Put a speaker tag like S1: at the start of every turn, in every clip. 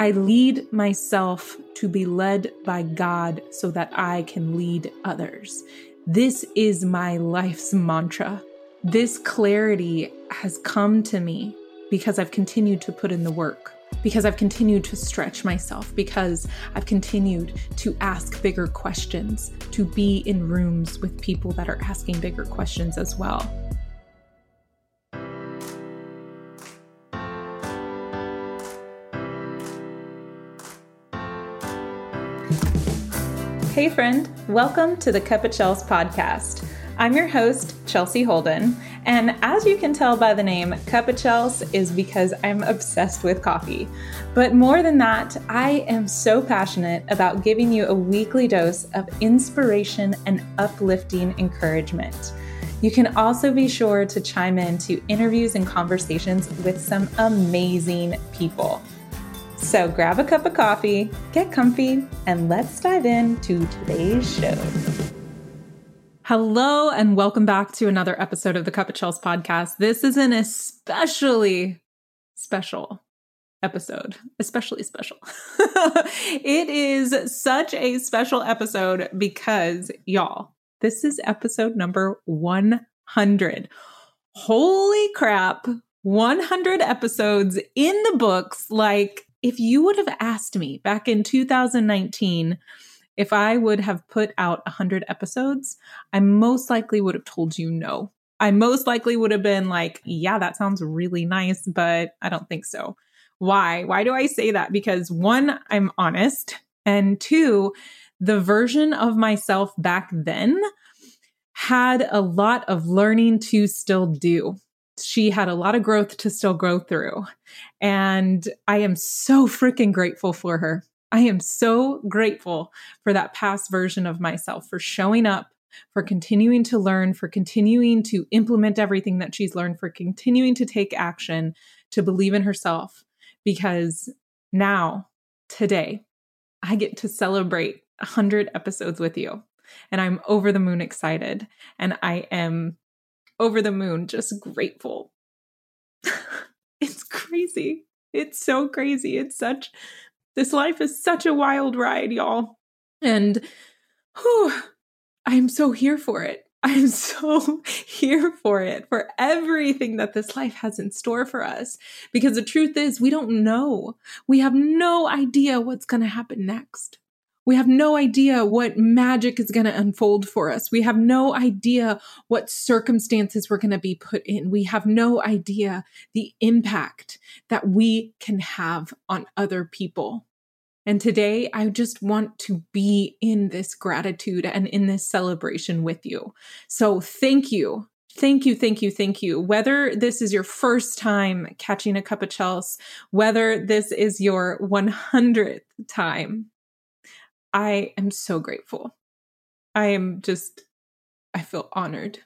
S1: I lead myself to be led by God so that I can lead others. This is my life's mantra. This clarity has come to me because I've continued to put in the work, because I've continued to stretch myself, because I've continued to ask bigger questions, to be in rooms with people that are asking bigger questions as well. Hey, friend, welcome to the Cup of Chels podcast. I'm your host, Chelsea Holden, and as you can tell by the name, Cup of Chels is because I'm obsessed with coffee. But more than that, I am so passionate about giving you a weekly dose of inspiration and uplifting encouragement. You can also be sure to chime in to interviews and conversations with some amazing people. So grab a cup of coffee, get comfy, and let's dive into today's show. Hello, and welcome back to another episode of the Cup of Chels podcast. This is an especially special episode, especially special. it is such a special episode because, y'all, this is episode number 100. Holy crap! 100 episodes in the books. Like, if you would have asked me back in 2019 if I would have put out 100 episodes, I most likely would have told you no. I most likely would have been like, yeah, that sounds really nice, but I don't think so. Why? Why do I say that? Because one, I'm honest. And two, the version of myself back then had a lot of learning to still do she had a lot of growth to still grow through. And I am so freaking grateful for her. I am so grateful for that past version of myself, for showing up, for continuing to learn, for continuing to implement everything that she's learned, for continuing to take action, to believe in herself. Because now, today, I get to celebrate 100 episodes with you. And I'm over the moon excited. And I am over the moon, just grateful. it's crazy. It's so crazy. It's such, this life is such a wild ride, y'all. And whew, I'm so here for it. I'm so here for it, for everything that this life has in store for us. Because the truth is, we don't know. We have no idea what's going to happen next. We have no idea what magic is going to unfold for us. We have no idea what circumstances we're going to be put in. We have no idea the impact that we can have on other people. And today, I just want to be in this gratitude and in this celebration with you. So, thank you. Thank you, thank you, thank you. Whether this is your first time catching a cup of Chels, whether this is your 100th time, I am so grateful. I am just, I feel honored.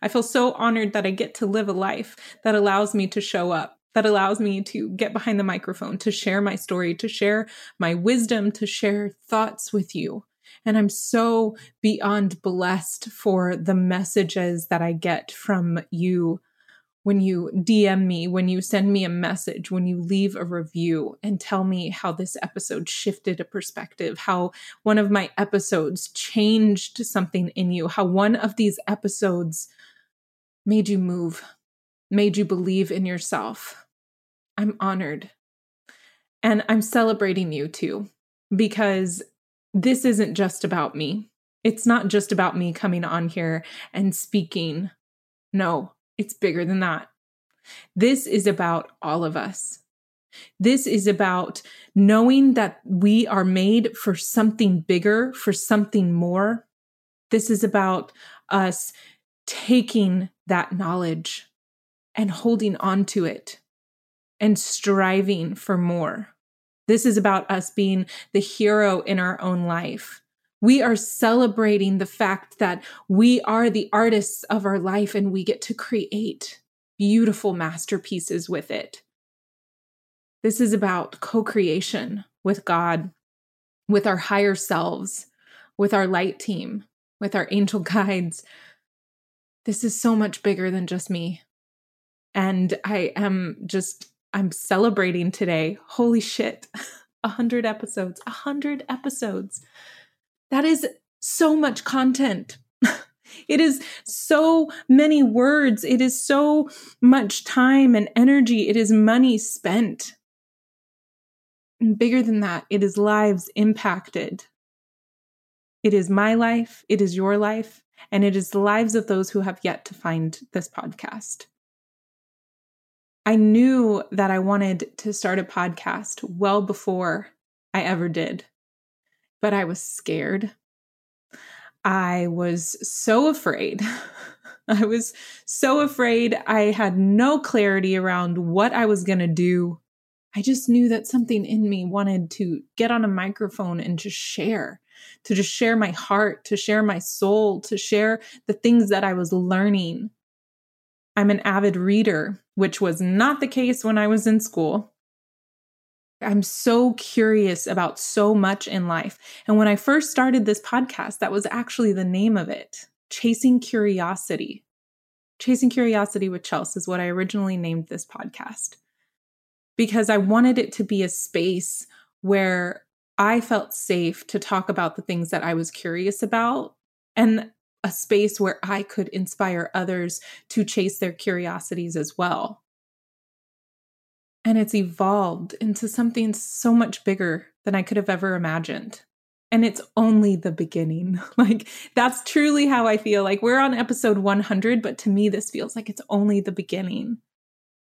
S1: I feel so honored that I get to live a life that allows me to show up, that allows me to get behind the microphone, to share my story, to share my wisdom, to share thoughts with you. And I'm so beyond blessed for the messages that I get from you when you DM me, when you send me a message, when you leave a review and tell me how this episode shifted a perspective, how one of my episodes changed something in you, how one of these episodes made you move, made you believe in yourself. I'm honored. And I'm celebrating you too, because this isn't just about me. It's not just about me coming on here and speaking. No, it's bigger than that. This is about all of us. This is about knowing that we are made for something bigger, for something more. This is about us taking that knowledge and holding on to it and striving for more. This is about us being the hero in our own life. We are celebrating the fact that we are the artists of our life and we get to create beautiful masterpieces with it. This is about co creation with God, with our higher selves, with our light team, with our angel guides. This is so much bigger than just me. And I am just, I'm celebrating today. Holy shit. A hundred episodes. A hundred episodes. That is so much content. it is so many words. It is so much time and energy. It is money spent. And bigger than that, it is lives impacted. It is my life, it is your life, and it is the lives of those who have yet to find this podcast. I knew that I wanted to start a podcast well before I ever did, but I was scared. I was so afraid. I was so afraid. I had no clarity around what I was going to do. I just knew that something in me wanted to get on a microphone and just share, to just share my heart, to share my soul, to share the things that I was learning. I'm an avid reader, which was not the case when I was in school. I'm so curious about so much in life. And when I first started this podcast, that was actually the name of it Chasing Curiosity. Chasing Curiosity with Chelsea is what I originally named this podcast because I wanted it to be a space where I felt safe to talk about the things that I was curious about and a space where I could inspire others to chase their curiosities as well. And it's evolved into something so much bigger than I could have ever imagined. And it's only the beginning. Like, that's truly how I feel. Like, we're on episode 100, but to me, this feels like it's only the beginning.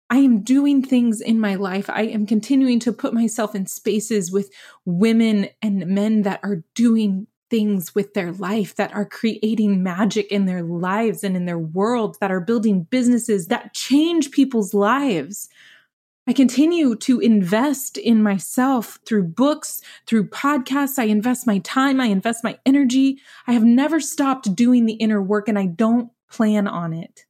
S1: I am doing things in my life. I am continuing to put myself in spaces with women and men that are doing things with their life, that are creating magic in their lives and in their world, that are building businesses that change people's lives. I continue to invest in myself through books, through podcasts. I invest my time, I invest my energy. I have never stopped doing the inner work and I don't plan on it.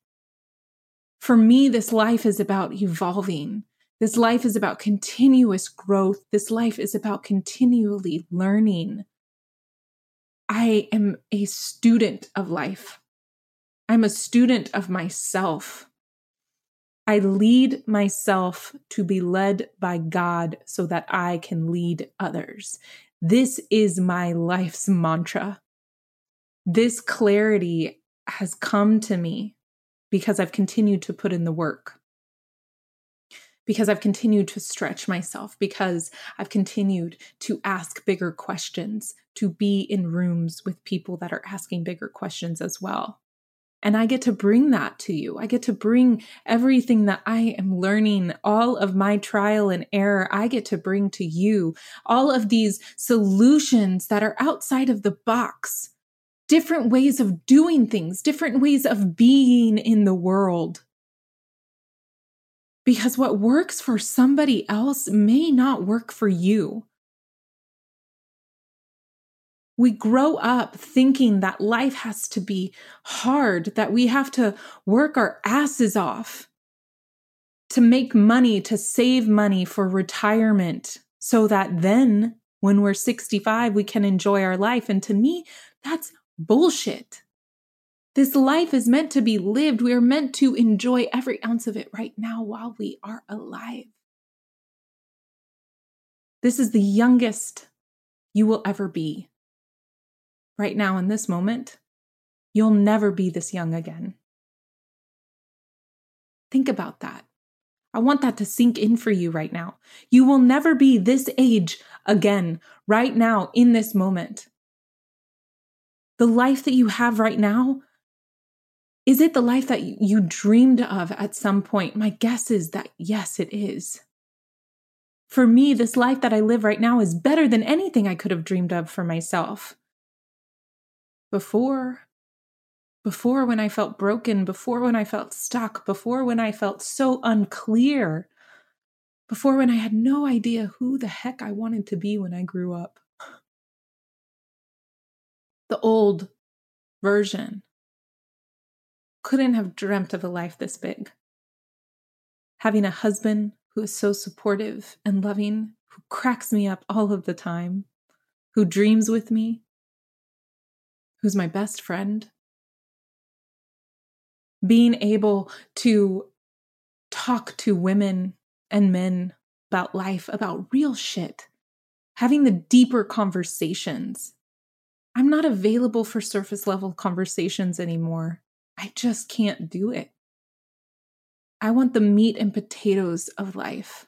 S1: For me, this life is about evolving. This life is about continuous growth. This life is about continually learning. I am a student of life. I'm a student of myself. I lead myself to be led by God so that I can lead others. This is my life's mantra. This clarity has come to me because I've continued to put in the work, because I've continued to stretch myself, because I've continued to ask bigger questions, to be in rooms with people that are asking bigger questions as well. And I get to bring that to you. I get to bring everything that I am learning, all of my trial and error, I get to bring to you. All of these solutions that are outside of the box different ways of doing things, different ways of being in the world. Because what works for somebody else may not work for you. We grow up thinking that life has to be hard, that we have to work our asses off to make money, to save money for retirement, so that then when we're 65, we can enjoy our life. And to me, that's bullshit. This life is meant to be lived. We are meant to enjoy every ounce of it right now while we are alive. This is the youngest you will ever be. Right now, in this moment, you'll never be this young again. Think about that. I want that to sink in for you right now. You will never be this age again, right now, in this moment the life that you have right now, is it the life that you dreamed of at some point? My guess is that yes, it is. For me, this life that I live right now is better than anything I could have dreamed of for myself. Before, before when I felt broken, before when I felt stuck, before when I felt so unclear, before when I had no idea who the heck I wanted to be when I grew up the old version couldn't have dreamt of a life this big. Having a husband who is so supportive and loving, who cracks me up all of the time, who dreams with me, who's my best friend. Being able to talk to women and men about life, about real shit, having the deeper conversations. I'm not available for surface level conversations anymore. I just can't do it. I want the meat and potatoes of life.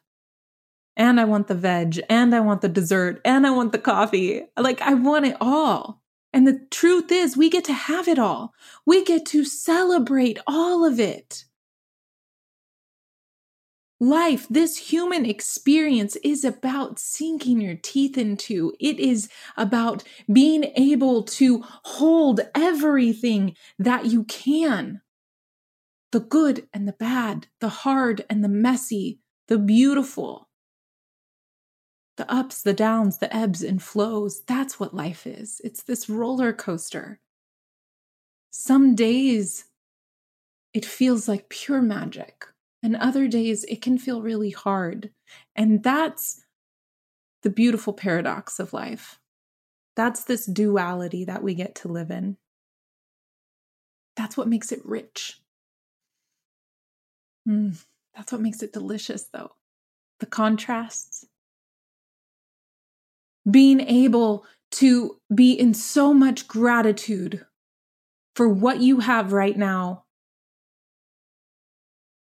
S1: And I want the veg, and I want the dessert, and I want the coffee. Like, I want it all. And the truth is, we get to have it all. We get to celebrate all of it. Life, this human experience is about sinking your teeth into. It is about being able to hold everything that you can the good and the bad, the hard and the messy, the beautiful, the ups, the downs, the ebbs and flows. That's what life is. It's this roller coaster. Some days it feels like pure magic. And other days it can feel really hard. And that's the beautiful paradox of life. That's this duality that we get to live in. That's what makes it rich. Mm, that's what makes it delicious, though. The contrasts. Being able to be in so much gratitude for what you have right now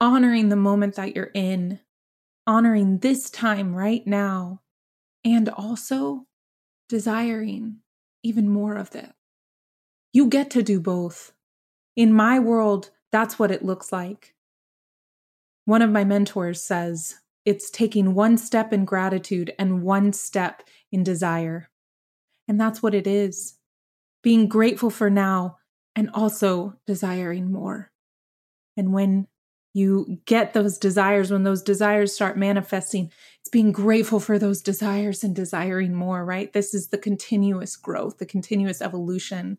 S1: honoring the moment that you're in, honoring this time right now, and also desiring even more of that. You get to do both. In my world, that's what it looks like. One of my mentors says it's taking one step in gratitude and one step in desire. And that's what it is being grateful for now and also desiring more. And when you get those desires, when those desires start manifesting, it's being grateful for those desires and desiring more, right? This is the continuous growth, the continuous evolution.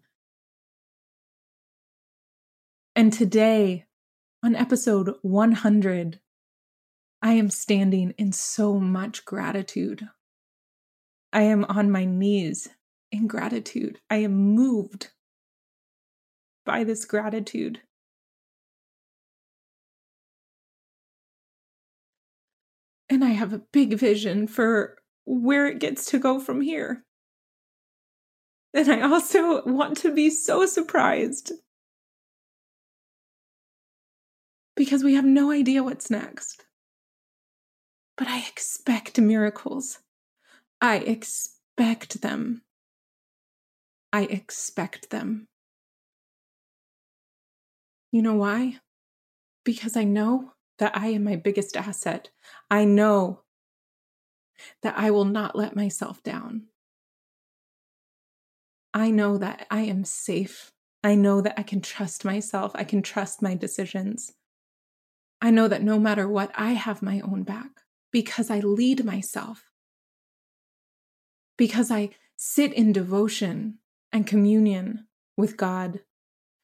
S1: And today, on episode 100, I am standing in so much gratitude. I am on my knees in gratitude. I am moved by this gratitude. And I have a big vision for where it gets to go from here. And I also want to be so surprised because we have no idea what's next. But I expect miracles. I expect them. I expect them. You know why? Because I know that I am my biggest asset. I know that I will not let myself down. I know that I am safe. I know that I can trust myself. I can trust my decisions. I know that no matter what, I have my own back because I lead myself, because I sit in devotion and communion with God,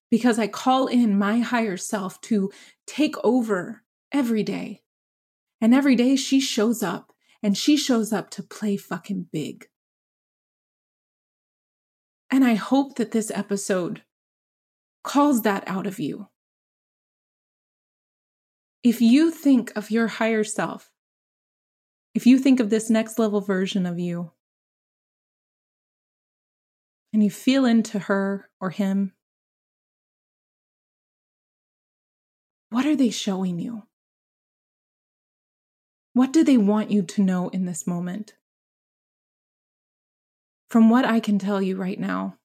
S1: because I call in my higher self to take over every day. And every day she shows up and she shows up to play fucking big. And I hope that this episode calls that out of you. If you think of your higher self, if you think of this next level version of you, and you feel into her or him, what are they showing you? What do they want you to know in this moment? From what I can tell you right now,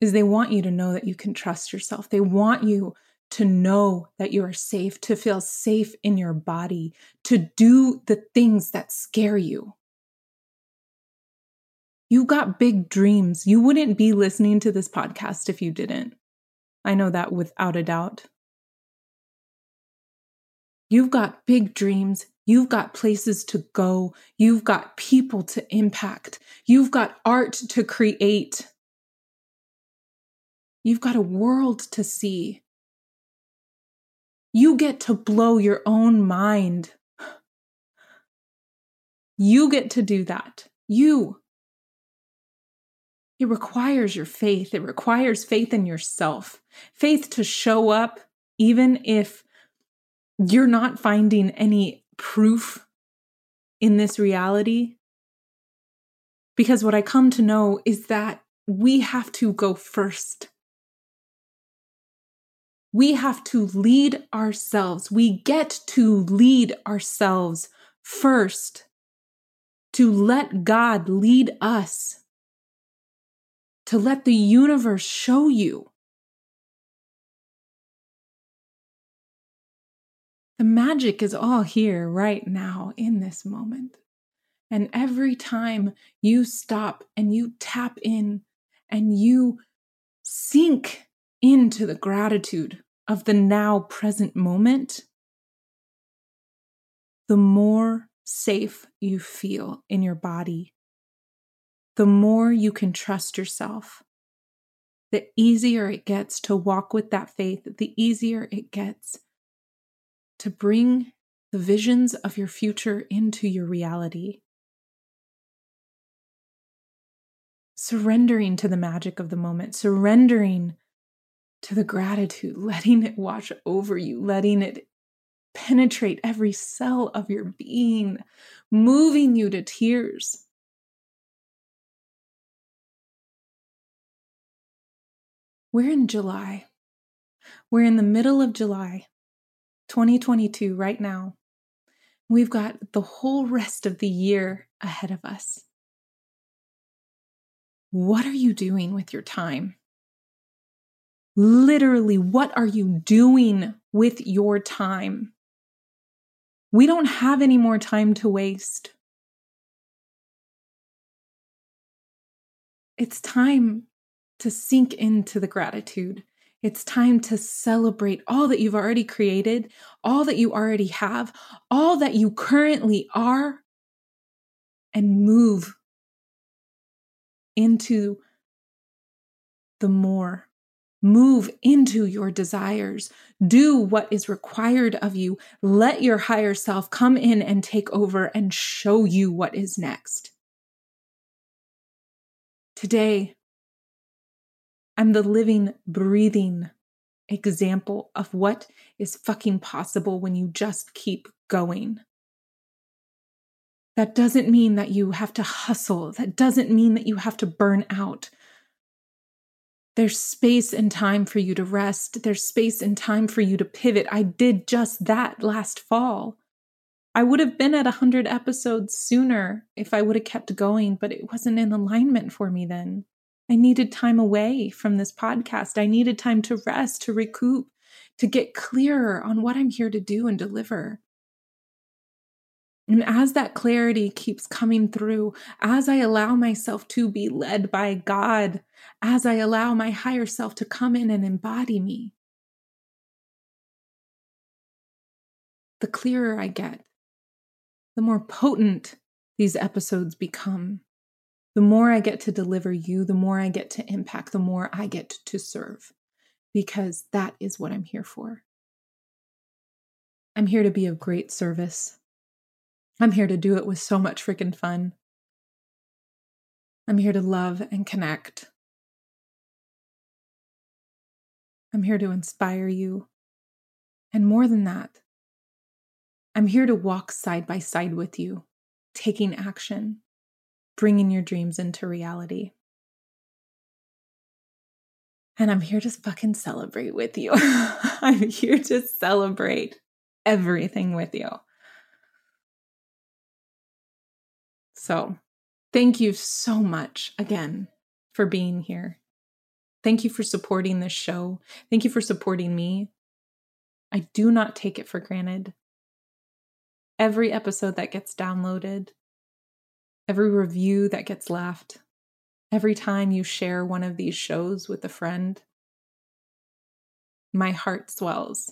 S1: is they want you to know that you can trust yourself. They want you to know that you are safe, to feel safe in your body, to do the things that scare you. You got big dreams. You wouldn't be listening to this podcast if you didn't. I know that without a doubt. You've got big dreams. You've got places to go. You've got people to impact. You've got art to create. You've got a world to see. You get to blow your own mind. You get to do that. You. It requires your faith. It requires faith in yourself, faith to show up, even if you're not finding any proof in this reality, Because what I come to know is that we have to go first. We have to lead ourselves. We get to lead ourselves first, to let God lead us, to let the universe show you. The magic is all here right now in this moment. And every time you stop and you tap in and you sink into the gratitude of the now present moment, the more safe you feel in your body, the more you can trust yourself, the easier it gets to walk with that faith, the easier it gets to bring the visions of your future into your reality. Surrendering to the magic of the moment, surrendering to the gratitude, letting it wash over you, letting it penetrate every cell of your being, moving you to tears. We're in July. We're in the middle of July 2022 right now. We've got the whole rest of the year ahead of us. What are you doing with your time? Literally, what are you doing with your time? We don't have any more time to waste. It's time to sink into the gratitude. It's time to celebrate all that you've already created, all that you already have, all that you currently are, and move into the more Move into your desires. Do what is required of you. Let your higher self come in and take over and show you what is next. Today, I'm the living, breathing example of what is fucking possible when you just keep going. That doesn't mean that you have to hustle. That doesn't mean that you have to burn out. There's space and time for you to rest. There's space and time for you to pivot. I did just that last fall. I would have been at 100 episodes sooner if I would have kept going, but it wasn't in alignment for me then. I needed time away from this podcast. I needed time to rest, to recoup, to get clearer on what I'm here to do and deliver. And as that clarity keeps coming through, as I allow myself to be led by God, as I allow my higher self to come in and embody me, the clearer I get, the more potent these episodes become. The more I get to deliver you, the more I get to impact, the more I get to serve, because that is what I'm here for. I'm here to be of great service. I'm here to do it with so much freaking fun. I'm here to love and connect. I'm here to inspire you. And more than that, I'm here to walk side by side with you, taking action, bringing your dreams into reality. And I'm here to fucking celebrate with you. I'm here to celebrate everything with you. So, thank you so much again for being here. Thank you for supporting this show. Thank you for supporting me. I do not take it for granted. Every episode that gets downloaded, every review that gets left, every time you share one of these shows with a friend, my heart swells.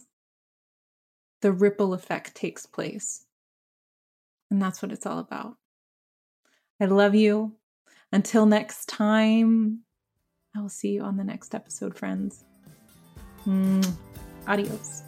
S1: The ripple effect takes place. And that's what it's all about. I love you. Until next time, I will see you on the next episode, friends. Mm, adios.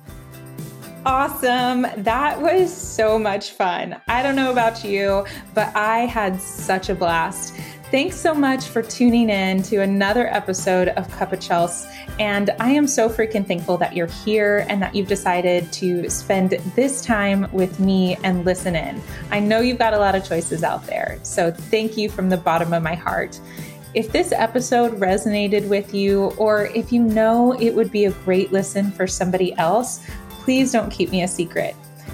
S1: Awesome. That was so much fun. I don't know about you, but I had such a blast. Thanks so much for tuning in to another episode of Cup of Chels. And I am so freaking thankful that you're here and that you've decided to spend this time with me and listen in. I know you've got a lot of choices out there. So thank you from the bottom of my heart. If this episode resonated with you, or if you know it would be a great listen for somebody else, please don't keep me a secret.